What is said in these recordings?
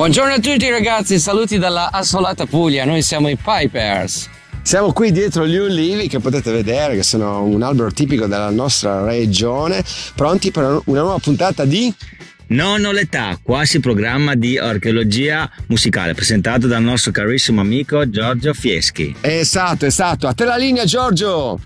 Buongiorno a tutti ragazzi, saluti dalla assolata Puglia, noi siamo i Pipers. Siamo qui dietro gli ulivi che potete vedere che sono un albero tipico della nostra regione, pronti per una nuova puntata di Nonno l'età, quasi programma di archeologia musicale presentato dal nostro carissimo amico Giorgio Fieschi. Esatto, esatto, a te la linea Giorgio!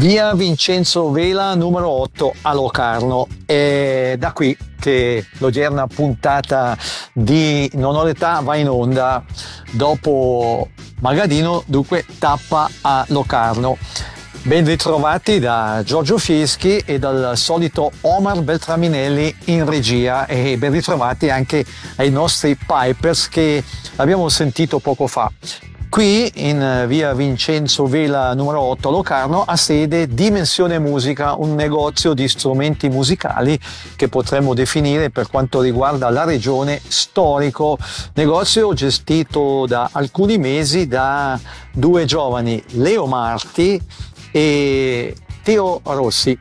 Via Vincenzo Vela numero 8 a Locarno. È da qui che l'odierna puntata di Non ho l'età va in onda dopo Magadino, dunque tappa a Locarno. Ben ritrovati da Giorgio Fieschi e dal solito Omar Beltraminelli in regia e ben ritrovati anche ai nostri Pipers che abbiamo sentito poco fa. Qui in via Vincenzo Vela numero 8 a Locarno ha sede Dimensione Musica, un negozio di strumenti musicali che potremmo definire per quanto riguarda la regione storico, negozio gestito da alcuni mesi da due giovani, Leo Marti e Teo Rossi.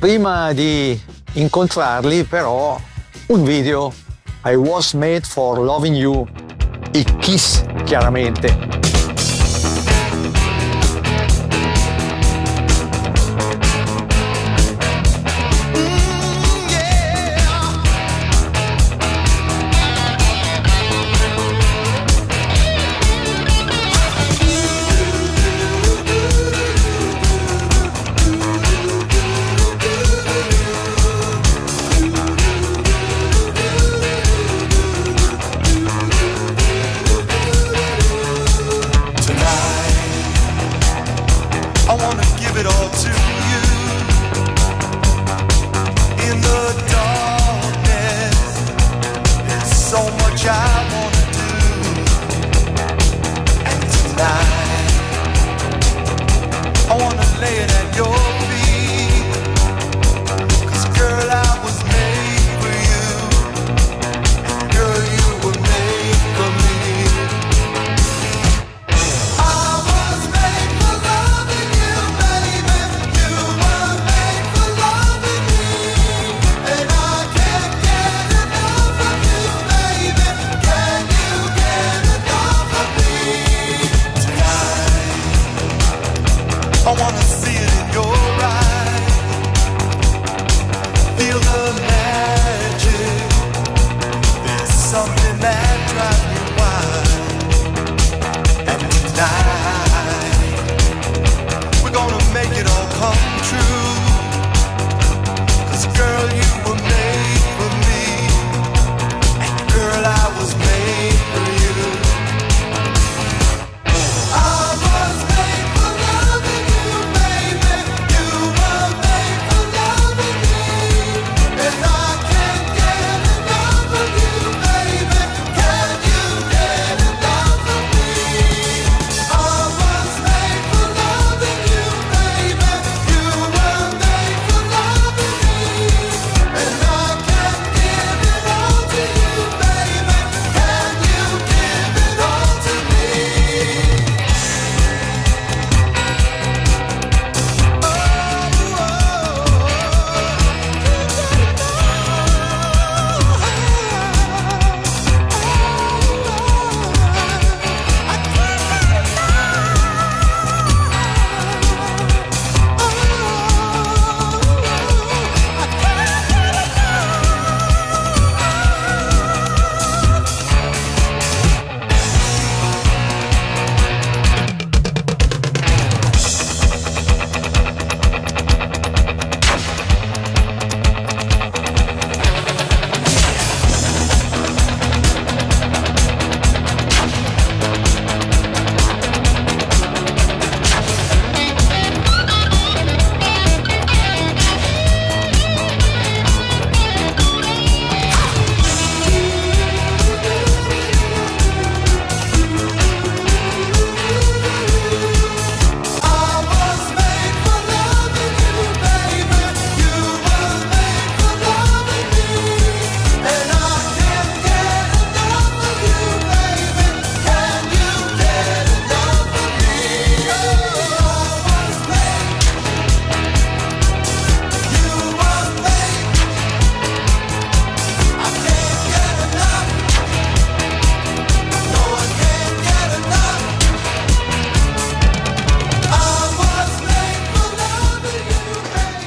Prima di incontrarli però un video I was made for loving you i Kiss chiaramente.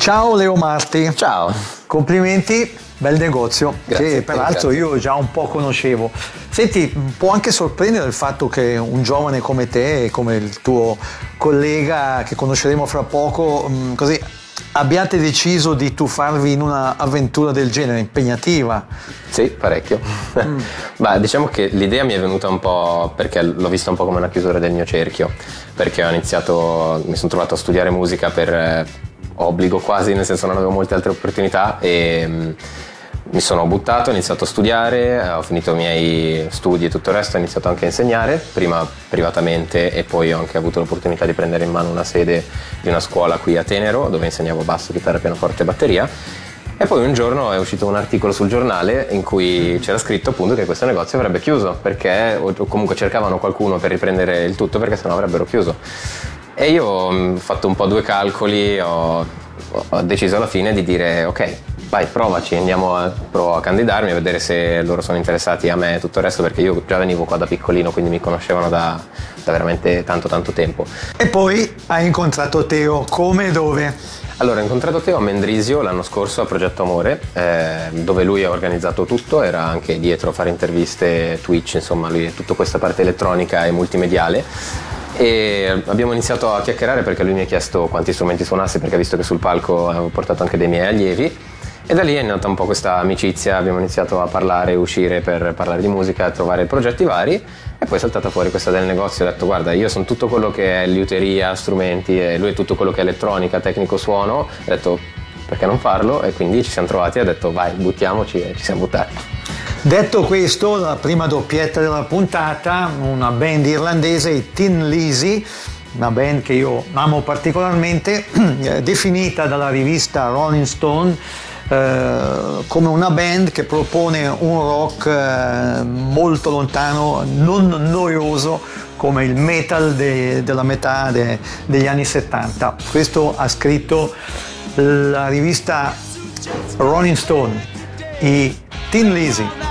Ciao Leo Marti. Ciao. Complimenti, bel negozio, Grazie, che peraltro grazie. io già un po' conoscevo. Senti, può anche sorprendere il fatto che un giovane come te, come il tuo collega che conosceremo fra poco, mh, così abbiate deciso di tuffarvi in un'avventura del genere, impegnativa. Sì, parecchio. Beh, diciamo che l'idea mi è venuta un po' perché l'ho vista un po' come una chiusura del mio cerchio, perché ho iniziato, mi sono trovato a studiare musica per eh, obbligo quasi, nel senso non avevo molte altre opportunità e mm, mi sono buttato, ho iniziato a studiare, eh, ho finito i miei studi e tutto il resto, ho iniziato anche a insegnare, prima privatamente e poi ho anche avuto l'opportunità di prendere in mano una sede di una scuola qui a Tenero dove insegnavo basso, chitarra, pianoforte e batteria e poi un giorno è uscito un articolo sul giornale in cui c'era scritto appunto che questo negozio avrebbe chiuso perché o o comunque cercavano qualcuno per riprendere il tutto perché sennò avrebbero chiuso. E io ho fatto un po' due calcoli, ho, ho deciso alla fine di dire ok, vai provaci, andiamo a, provo a candidarmi a vedere se loro sono interessati a me e tutto il resto perché io già venivo qua da piccolino quindi mi conoscevano da, da veramente tanto tanto tempo. E poi hai incontrato Teo, come e dove? Allora, ho incontrato Teo a Mendrisio l'anno scorso a Progetto Amore, eh, dove lui ha organizzato tutto, era anche dietro a fare interviste, Twitch, insomma, lui è tutta questa parte elettronica e multimediale. E abbiamo iniziato a chiacchierare perché lui mi ha chiesto quanti strumenti suonassi, perché ha visto che sul palco avevo portato anche dei miei allievi. E da lì è nata un po' questa amicizia, abbiamo iniziato a parlare, uscire per parlare di musica, trovare progetti vari. E poi è saltata fuori questa del negozio, ho detto guarda io sono tutto quello che è liuteria, strumenti e lui è tutto quello che è elettronica, tecnico suono, ho detto perché non farlo? E quindi ci siamo trovati. E ho detto vai buttiamoci e ci siamo buttati. Detto questo, la prima doppietta della puntata, una band irlandese, i Tin Lizzy, una band che io amo particolarmente, eh, definita dalla rivista Rolling Stone eh, come una band che propone un rock eh, molto lontano, non noioso come il metal de- della metà de- degli anni 70. Questo ha scritto la rivista Rolling Stone, i Tin Lizzy.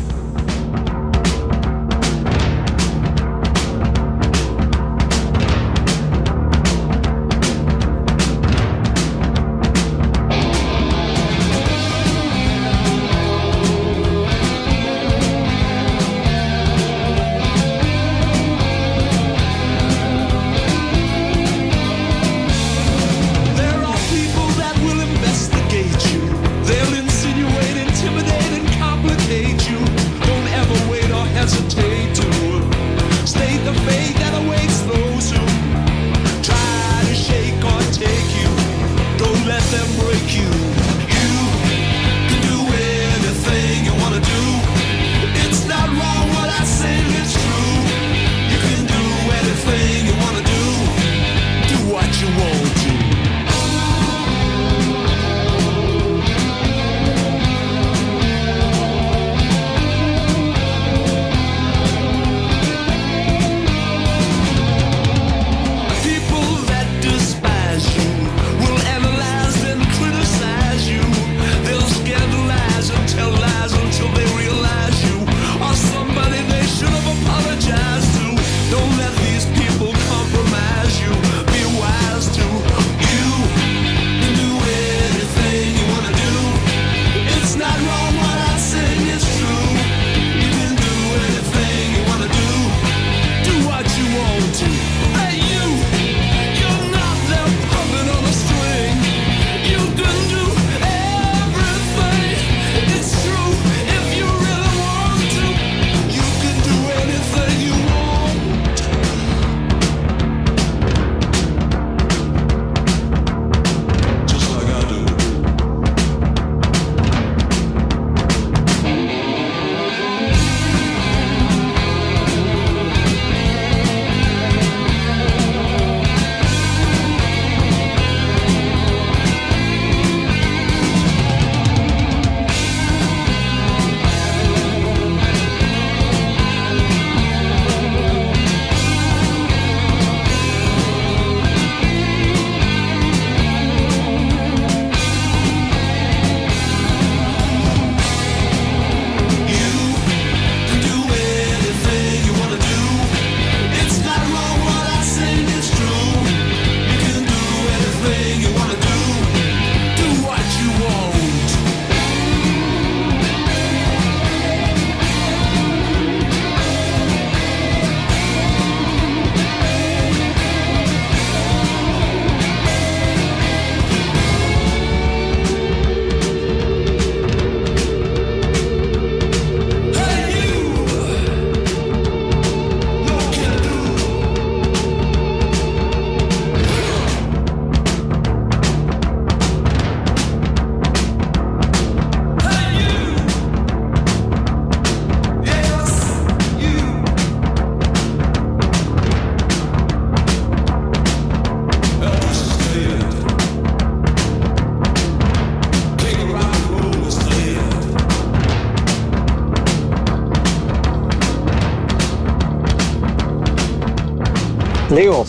Leo,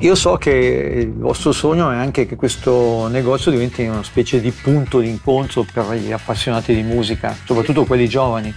io so che il vostro sogno è anche che questo negozio diventi una specie di punto di incontro per gli appassionati di musica, soprattutto quelli giovani.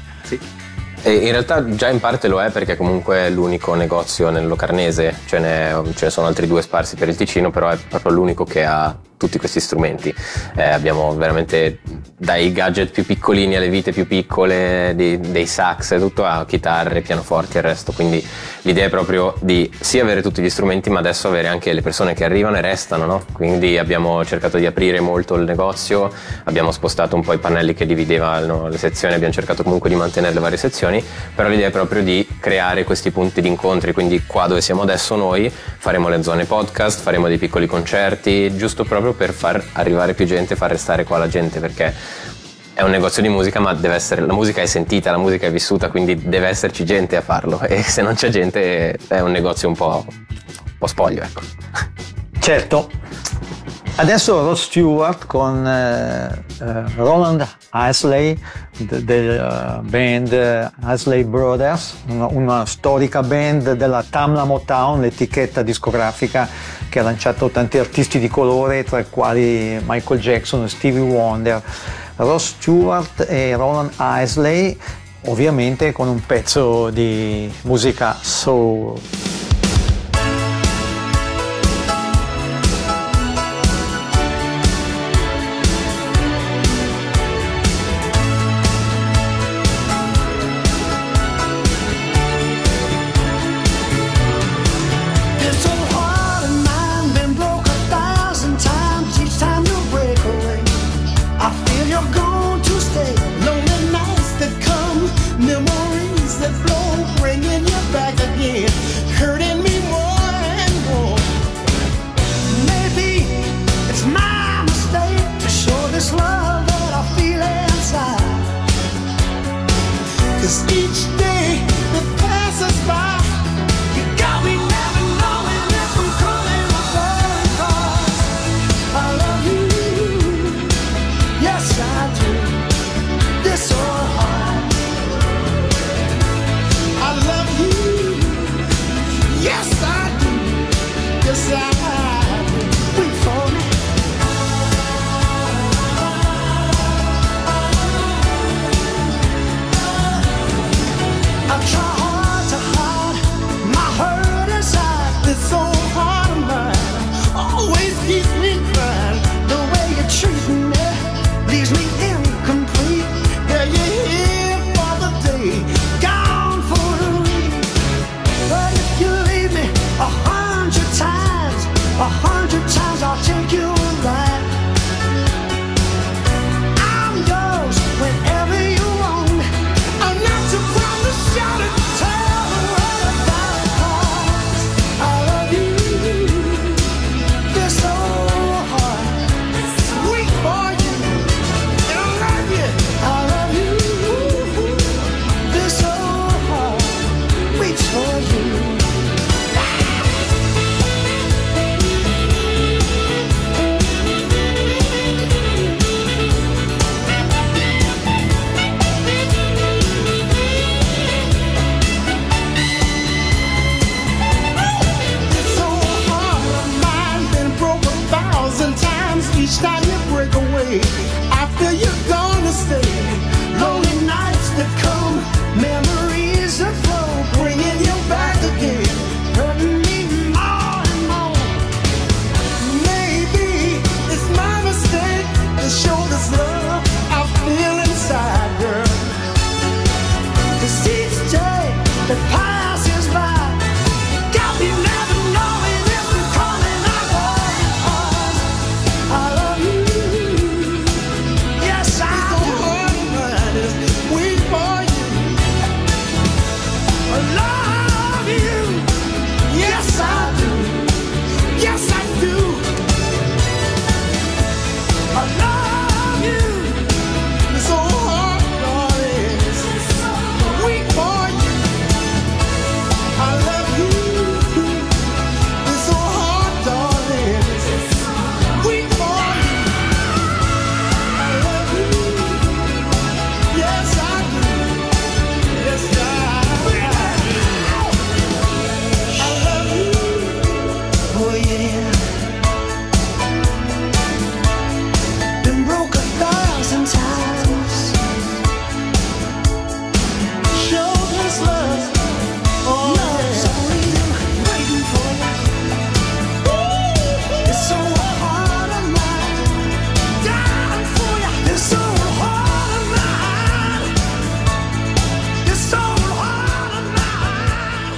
E in realtà già in parte lo è perché comunque è l'unico negozio nel Locarnese, ce ne, ce ne sono altri due sparsi per il Ticino, però è proprio l'unico che ha tutti questi strumenti. Eh, abbiamo veramente dai gadget più piccolini alle vite più piccole, dei, dei sax e tutto, a chitarre, pianoforti e il resto. Quindi l'idea è proprio di sì avere tutti gli strumenti, ma adesso avere anche le persone che arrivano e restano, no? Quindi abbiamo cercato di aprire molto il negozio, abbiamo spostato un po' i pannelli che dividevano le sezioni, abbiamo cercato comunque di mantenere le varie sezioni, però l'idea è proprio di creare questi punti di incontri, quindi qua dove siamo adesso noi faremo le zone podcast, faremo dei piccoli concerti, giusto proprio per far arrivare più gente, far restare qua la gente, perché è un negozio di musica, ma deve essere, la musica è sentita, la musica è vissuta, quindi deve esserci gente a farlo e se non c'è gente è un negozio un po', un po spoglio, ecco. Certo. Adesso Rod Stewart con eh, Roland Isley de- del eh, band Isley Brothers, una, una storica band della Tamla Motown, l'etichetta discografica che ha lanciato tanti artisti di colore, tra i quali Michael Jackson e Stevie Wonder. Ross Stewart e Roland Isley, ovviamente con un pezzo di musica soul.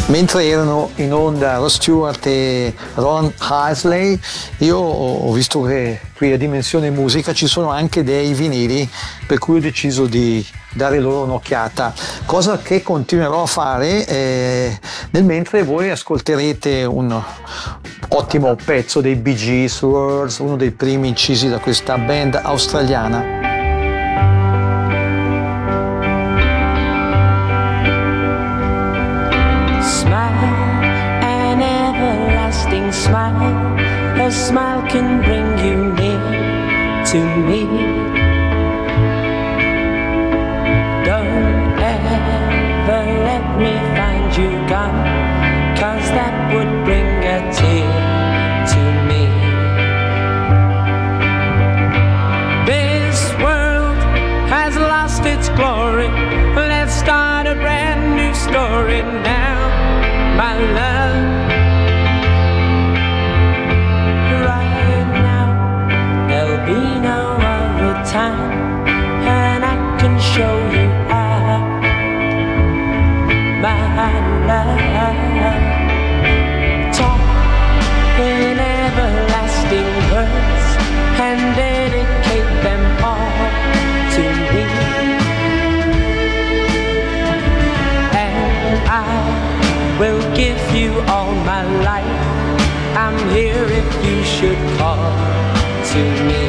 Mentre erano in onda Ross Stewart e Ron Hasley, io ho visto che qui a Dimensione Musica ci sono anche dei vinili, per cui ho deciso di dare loro un'occhiata, cosa che continuerò a fare eh, nel mentre voi ascolterete un ottimo pezzo dei Bee Gees Words, uno dei primi incisi da questa band australiana. A smile can bring you near to me. Don't ever let me find you gone, cause that would bring a tear to me. This world has lost its glory. Let's start a brand new story now, my love. You should call to me.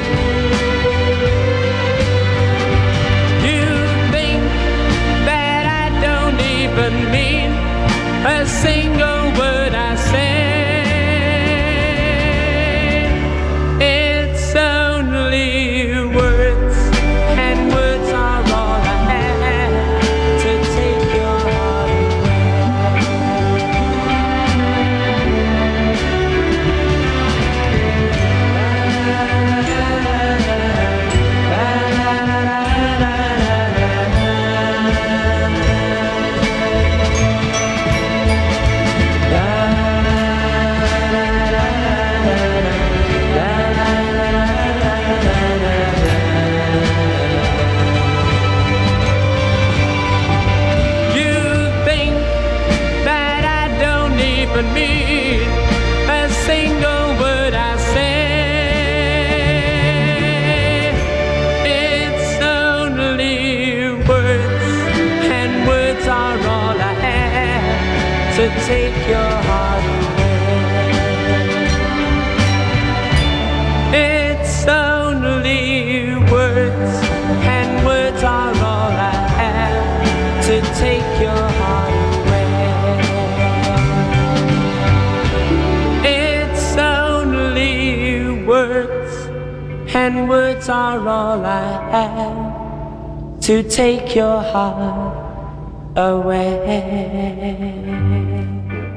Heart away.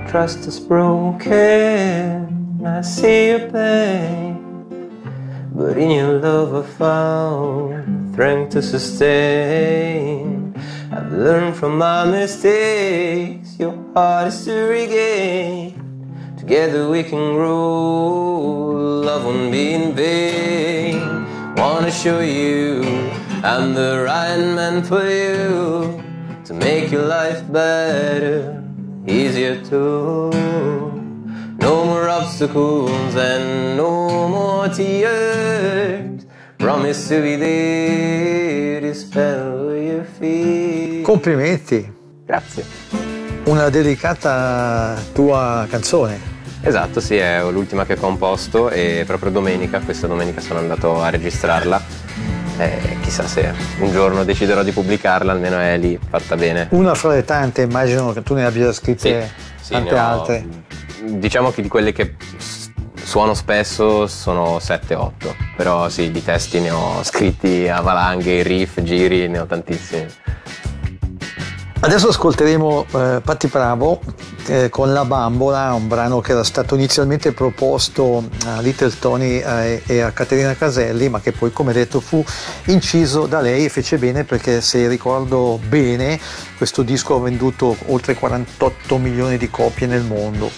Trust is broken, I see your pain. But in your love I found strength to sustain. I've learned from my mistakes, your heart is to regain. Together we can grow, love won't be in vain. Wanna show you I'm the right man for you to make your life better, easier too. No more obstacles and no more tears. Promise to be there to spell your feet. Complimenti, Grazie. una dedicata tua canzone. Esatto, sì, è l'ultima che ho composto e proprio domenica, questa domenica sono andato a registrarla. E chissà se un giorno deciderò di pubblicarla, almeno è lì fatta bene. Una fra le tante, immagino che tu ne abbia scritte Sì, tante ho- altre. Diciamo che di quelle che suono spesso sono 7-8, però sì, di testi ne ho scritti a valanghe, riff, giri, ne ho tantissimi. Adesso ascolteremo eh, Patti Bravo eh, con La Bambola, un brano che era stato inizialmente proposto a Little Tony eh, e a Caterina Caselli, ma che poi, come detto, fu inciso da lei e fece bene perché, se ricordo bene, questo disco ha venduto oltre 48 milioni di copie nel mondo.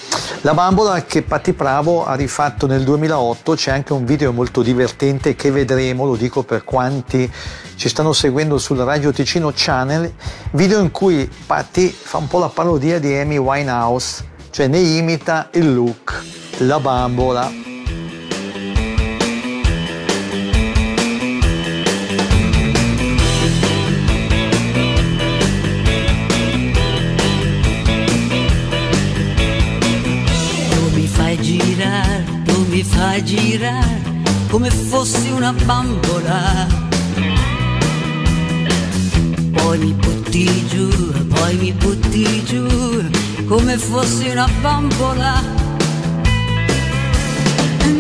La Bambola che Patti Bravo ha rifatto nel 2008, c'è anche un video molto divertente che vedremo, lo dico per quanti ci stanno seguendo sul Radio Ticino Channel, video in cui Patti fa un po' la parodia di Amy Winehouse, cioè ne imita il look, la bambola. Tu mi fai girare, tu mi fai girare come fossi una bambola. Poi mi butti giù, poi mi butti giù come fossi una bambola.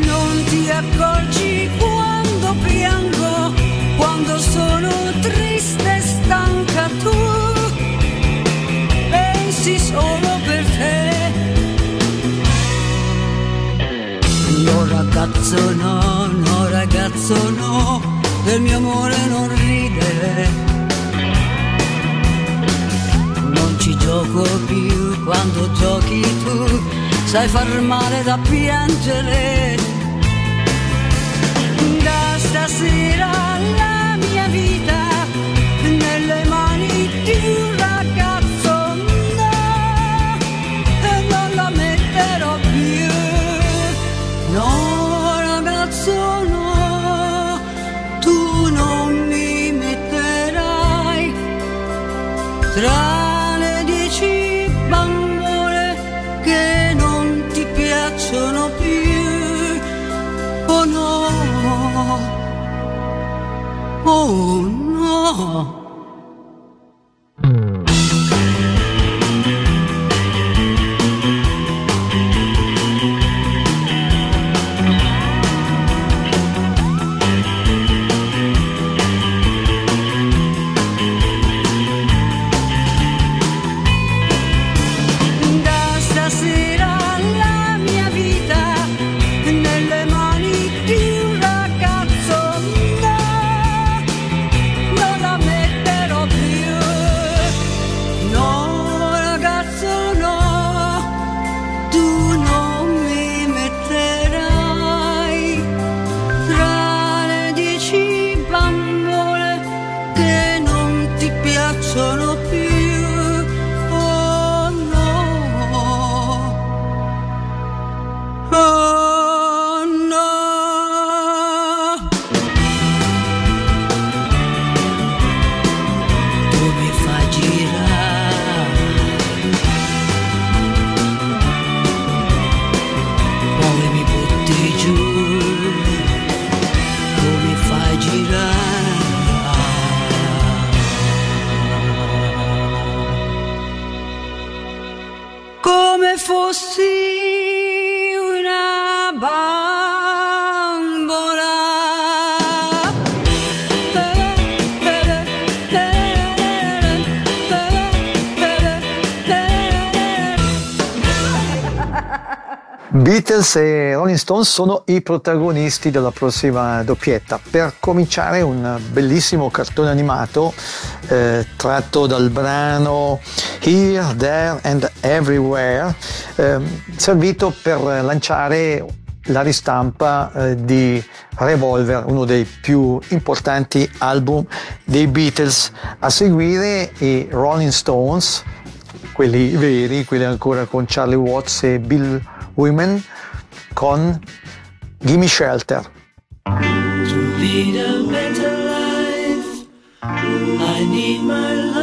Non ti accorgi quando piango, quando sono triste e stanca tu. Pensi solo per te. No ragazzo no, no ragazzo no, del mio amore non ridere. Gioco più quando giochi tu, sai far male da piangere. Da stasera la Beatles e Rolling Stones sono i protagonisti della prossima doppietta. Per cominciare un bellissimo cartone animato eh, tratto dal brano Here, There and Everywhere, eh, servito per lanciare la ristampa eh, di Revolver, uno dei più importanti album dei Beatles. A seguire i Rolling Stones, quelli veri, quelli ancora con Charlie Watts e Bill Women con Gimme Shelter. To lead a better life, I need my love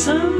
some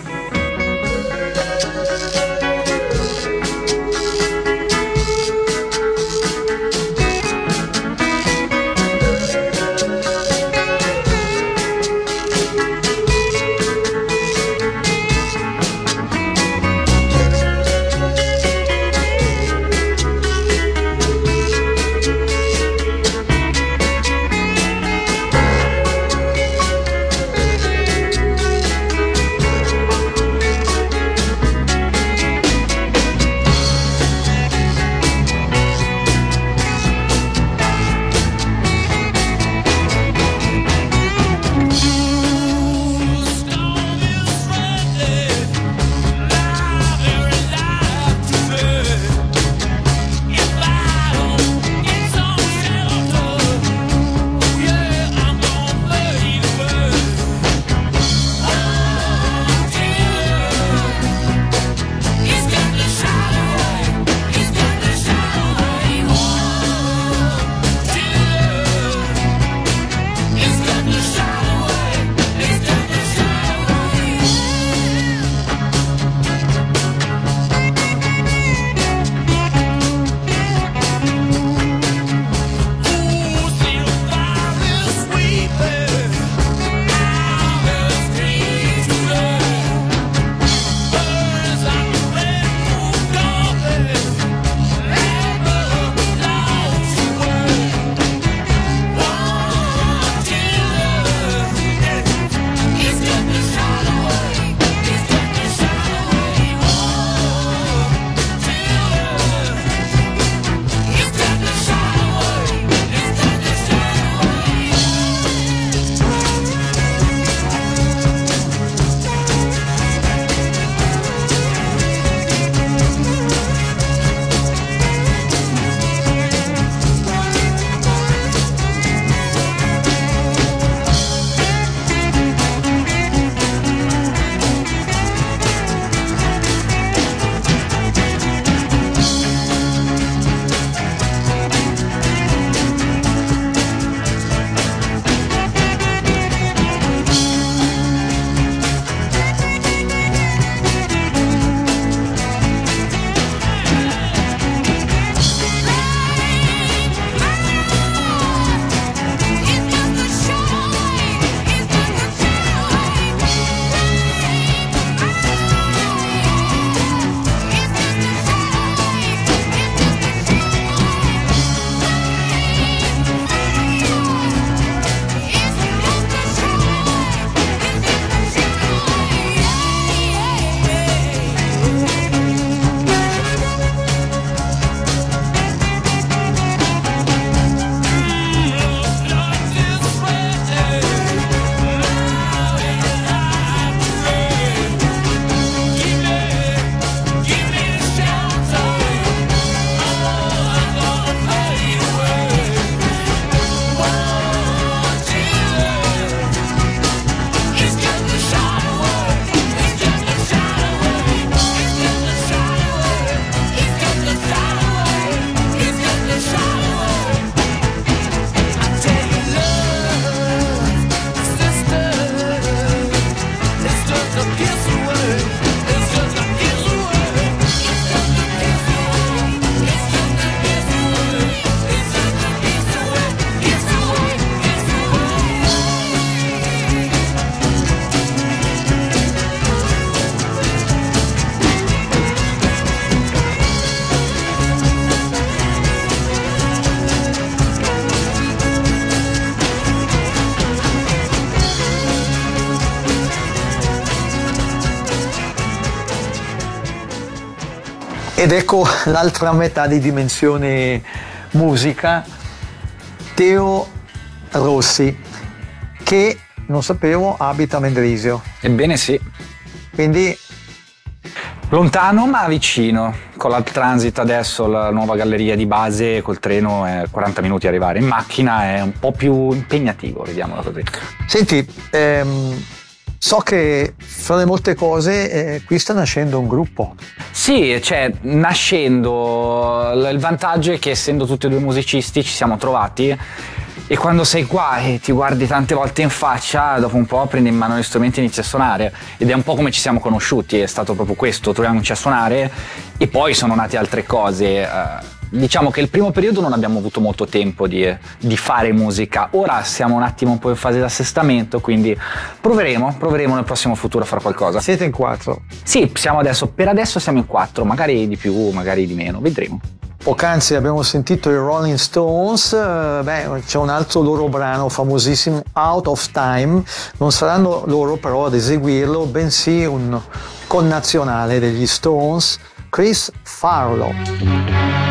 Ed ecco l'altra metà di dimensione musica, Teo Rossi, che non sapevo abita a Mendrisio. Ebbene sì. Quindi Lontano ma vicino, con la transit adesso, la nuova galleria di base, col treno è 40 minuti arrivare, in macchina è un po' più impegnativo, vediamola così. Senti, ehm, so che fra le molte cose eh, qui sta nascendo un gruppo. Sì, cioè, nascendo, il vantaggio è che essendo tutti e due musicisti ci siamo trovati e quando sei qua e ti guardi tante volte in faccia, dopo un po' prendi in mano gli strumenti e inizi a suonare. Ed è un po' come ci siamo conosciuti, è stato proprio questo, troviamoci a suonare e poi sono nate altre cose. eh, diciamo che il primo periodo non abbiamo avuto molto tempo di, di fare musica, ora siamo un attimo un po' in fase di assestamento, quindi proveremo, proveremo nel prossimo futuro a fare qualcosa. Siete in quattro? Sì, siamo adesso, per adesso siamo in quattro, magari di più, magari di meno, vedremo. Poc'anzi abbiamo sentito i Rolling Stones, eh, beh, c'è un altro loro brano famosissimo, Out of Time, non saranno loro però ad eseguirlo, bensì un connazionale degli Stones, Chris Farlow.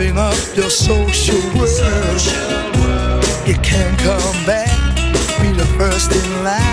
giving up your social world. You can't come back, be the first in line.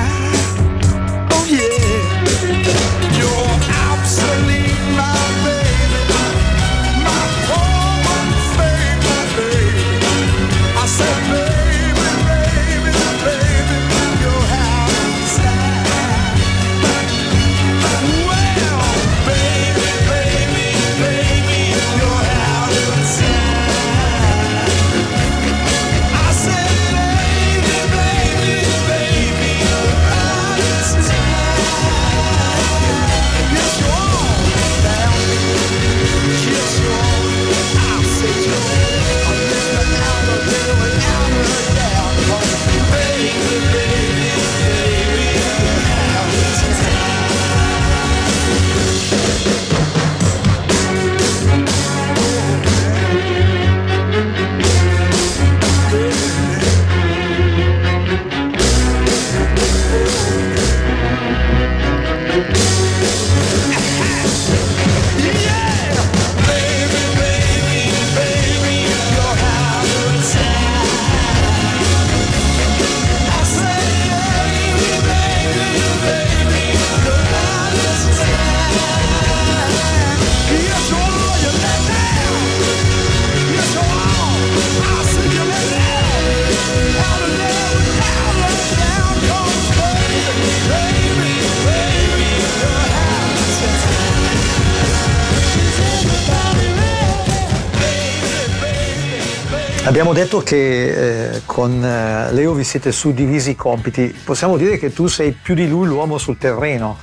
Abbiamo detto che eh, con eh, Leo vi siete suddivisi i compiti. Possiamo dire che tu sei più di lui l'uomo sul terreno.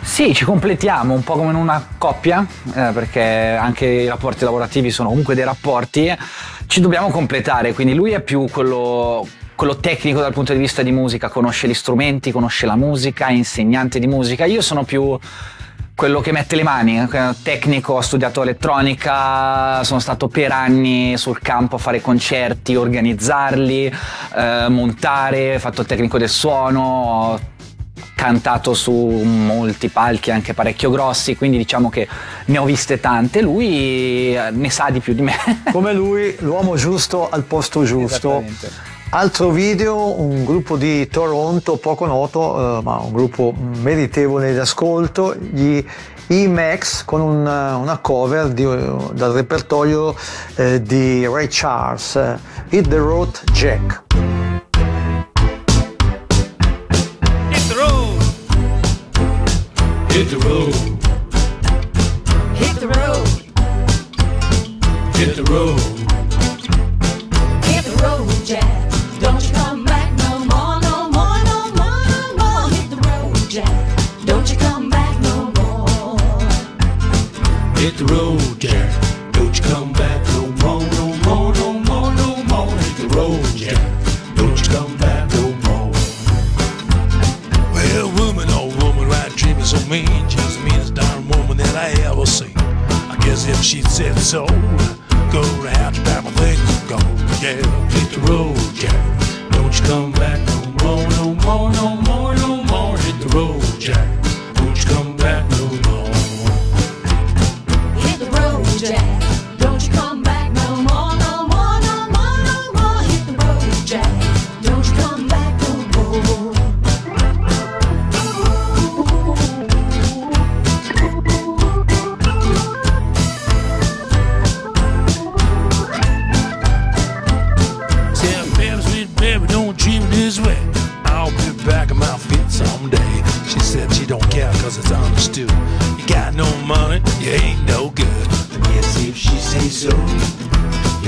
Sì, ci completiamo un po' come in una coppia, eh, perché anche i rapporti lavorativi sono comunque dei rapporti, ci dobbiamo completare, quindi lui è più quello, quello tecnico dal punto di vista di musica, conosce gli strumenti, conosce la musica, è insegnante di musica, io sono più quello che mette le mani, eh, tecnico, ho studiato elettronica, sono stato per anni sul campo a fare concerti, organizzarli, eh, montare, ho fatto il tecnico del suono, ho cantato su molti palchi anche parecchio grossi, quindi diciamo che ne ho viste tante, lui eh, ne sa di più di me. Come lui, l'uomo giusto al posto giusto. Altro video, un gruppo di Toronto poco noto, eh, ma un gruppo meritevole di ascolto, gli IMAX con una, eh, una cover di, eh, dal repertorio eh, di Ray Charles, eh, Hit the Road Jack. Hit the road. Hit the road. Hit the road. Hit the road.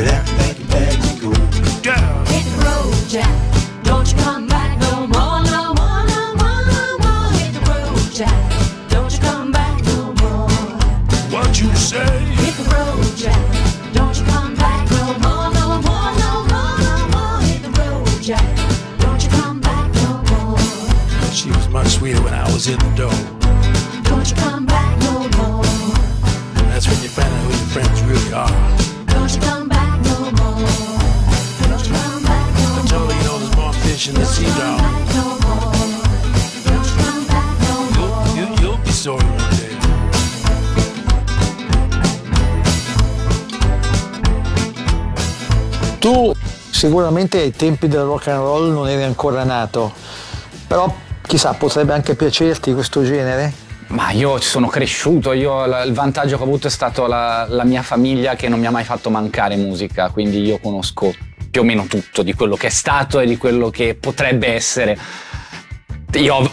Black. sicuramente ai tempi del rock and roll non eri ancora nato, però chissà potrebbe anche piacerti questo genere? Ma io ci sono cresciuto, io, il vantaggio che ho avuto è stato la, la mia famiglia che non mi ha mai fatto mancare musica, quindi io conosco più o meno tutto di quello che è stato e di quello che potrebbe essere. Io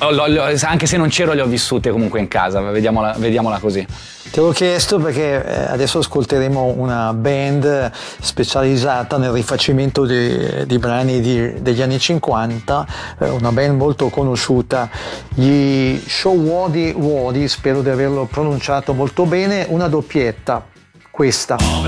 anche se non c'ero le ho vissute comunque in casa, vediamola, vediamola così. Te l'ho chiesto perché eh, adesso ascolteremo una band specializzata nel rifacimento di, di brani di, degli anni 50, eh, una band molto conosciuta, gli Show Wadi Wadi, spero di averlo pronunciato molto bene, una doppietta, questa. Bom,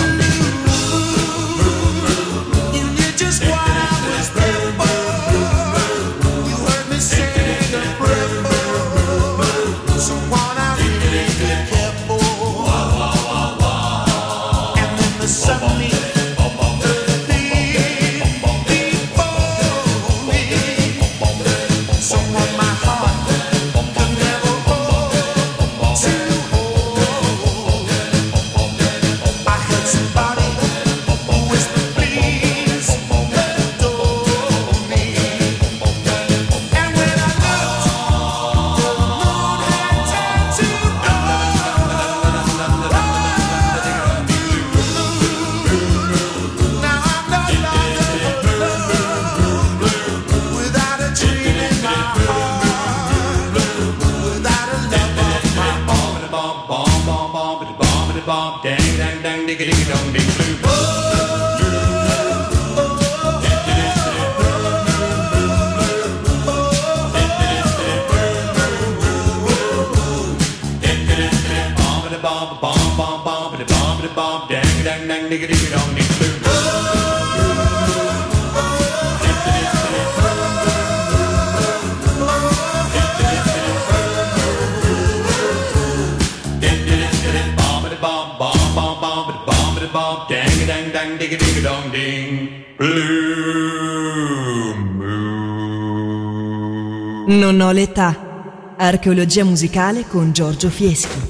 Coletta. Archeologia musicale con Giorgio Fieschi.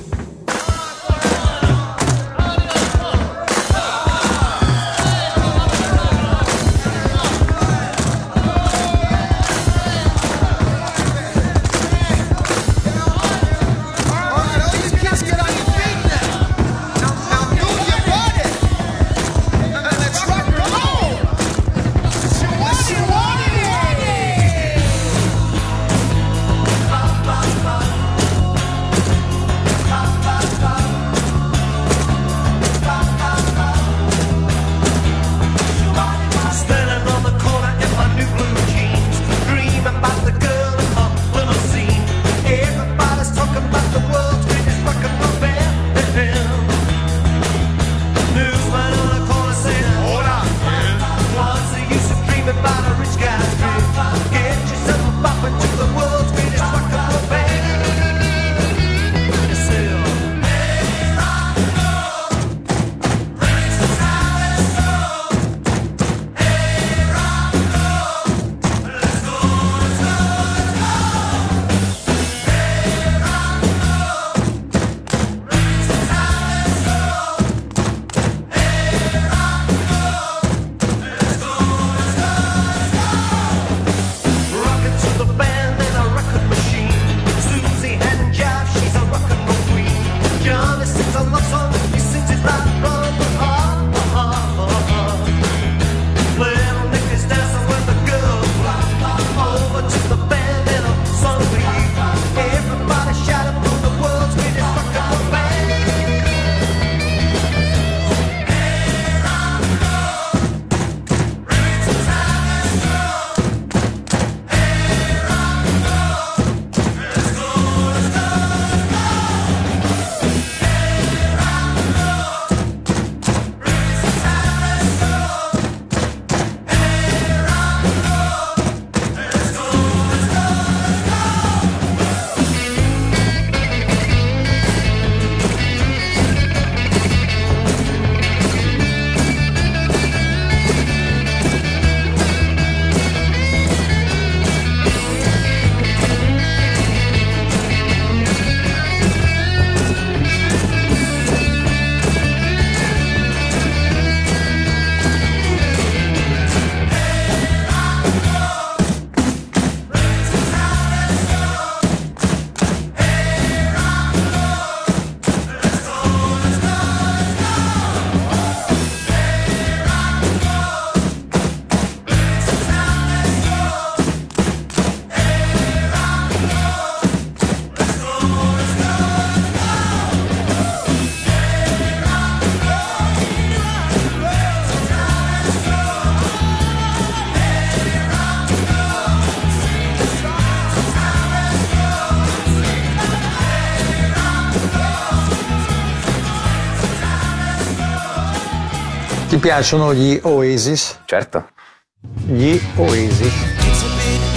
piacciono gli Oasis? Certo. Gli Oasis.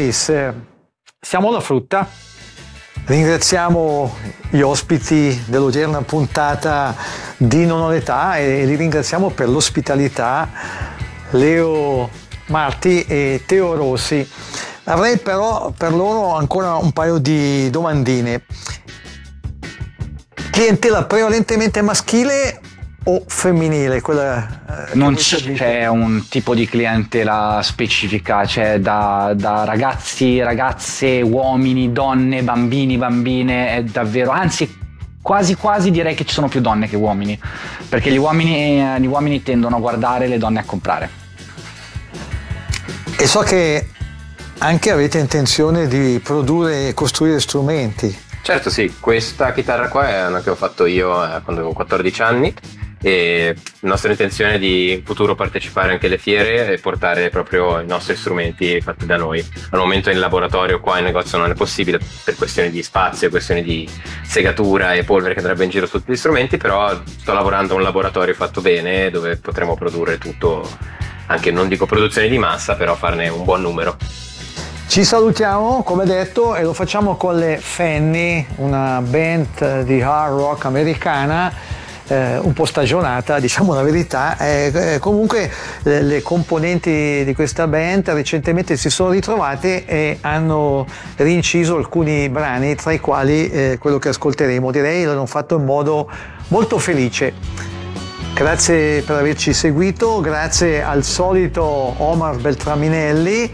Eh, siamo alla frutta. Ringraziamo gli ospiti dell'odierna puntata di Non ho l'età e li ringraziamo per l'ospitalità Leo Marti e Teo Rossi. Avrei però per loro ancora un paio di domandine. Clientela prevalentemente maschile o femminile? Quella, eh, Non c'è un tipo di clientela specifica, c'è da, da ragazzi, ragazze, uomini, donne, bambini, bambine, è davvero, anzi quasi quasi direi che ci sono più donne che uomini, perché gli uomini, eh, gli uomini tendono a guardare le donne a comprare. E so che anche avete intenzione di produrre e costruire strumenti. Certo sì, questa chitarra qua è una che ho fatto io eh, quando avevo 14 anni e nostra intenzione è di in futuro partecipare anche alle fiere e portare proprio i nostri strumenti fatti da noi. Al momento in laboratorio qua in negozio non è possibile per questioni di spazio, questioni di segatura e polvere che andrebbe in giro su tutti gli strumenti, però sto lavorando a un laboratorio fatto bene dove potremo produrre tutto, anche non dico produzione di massa, però farne un buon numero. Ci salutiamo, come detto, e lo facciamo con le Fanny, una band di hard rock americana. Eh, un po' stagionata, diciamo la verità. Eh, comunque le, le componenti di questa band recentemente si sono ritrovate e hanno rinciso alcuni brani, tra i quali eh, quello che ascolteremo. Direi l'hanno fatto in modo molto felice. Grazie per averci seguito, grazie al solito Omar Beltraminelli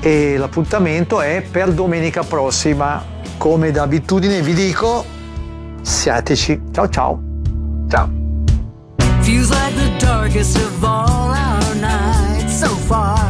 e l'appuntamento è per domenica prossima. Come da abitudine vi dico, siateci. Ciao ciao. Ciao. Feels like the darkest of all our nights so far.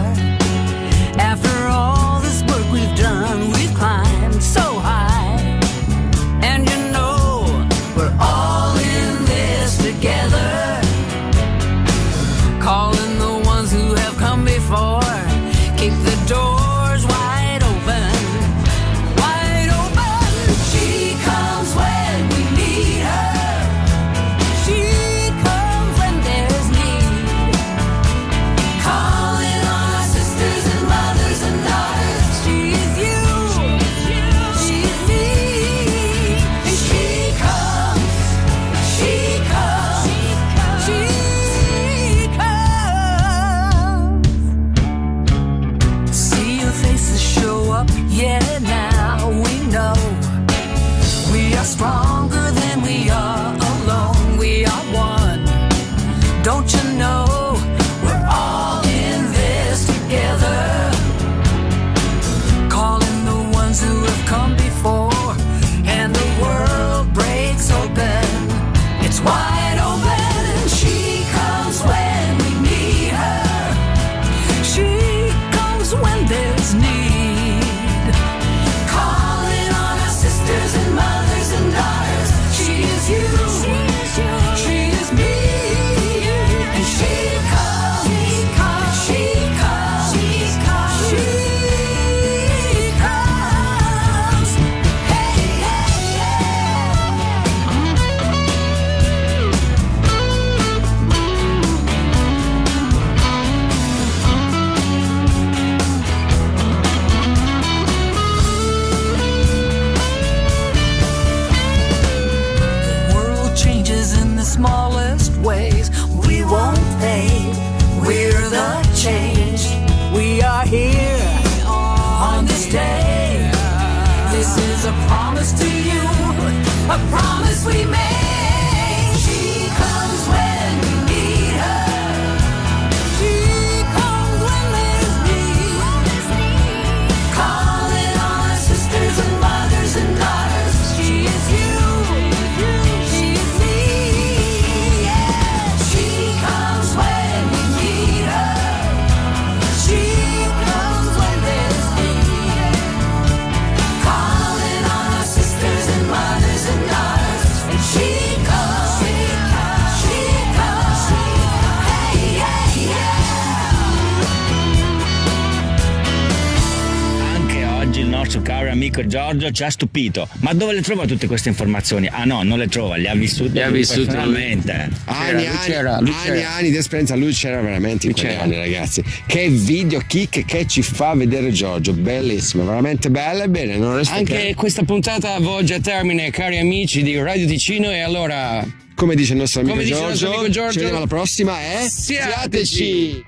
Ci ha stupito. Ma dove le trova tutte queste informazioni? Ah no, non le trova, le ha vissute Le ha lui vissute lui. personalmente. Anni, anni, c'era, anni, anni di esperienza, lui c'era veramente in quegli anni, ragazzi. Che video kick che ci fa vedere Giorgio, bellissimo, veramente bella e bene. Non resto Anche che- questa puntata volge a termine, cari amici di Radio Ticino, e allora come dice il nostro amico, dice il nostro Giorgio, amico Giorgio, ci vediamo alla prossima e siateci! siateci!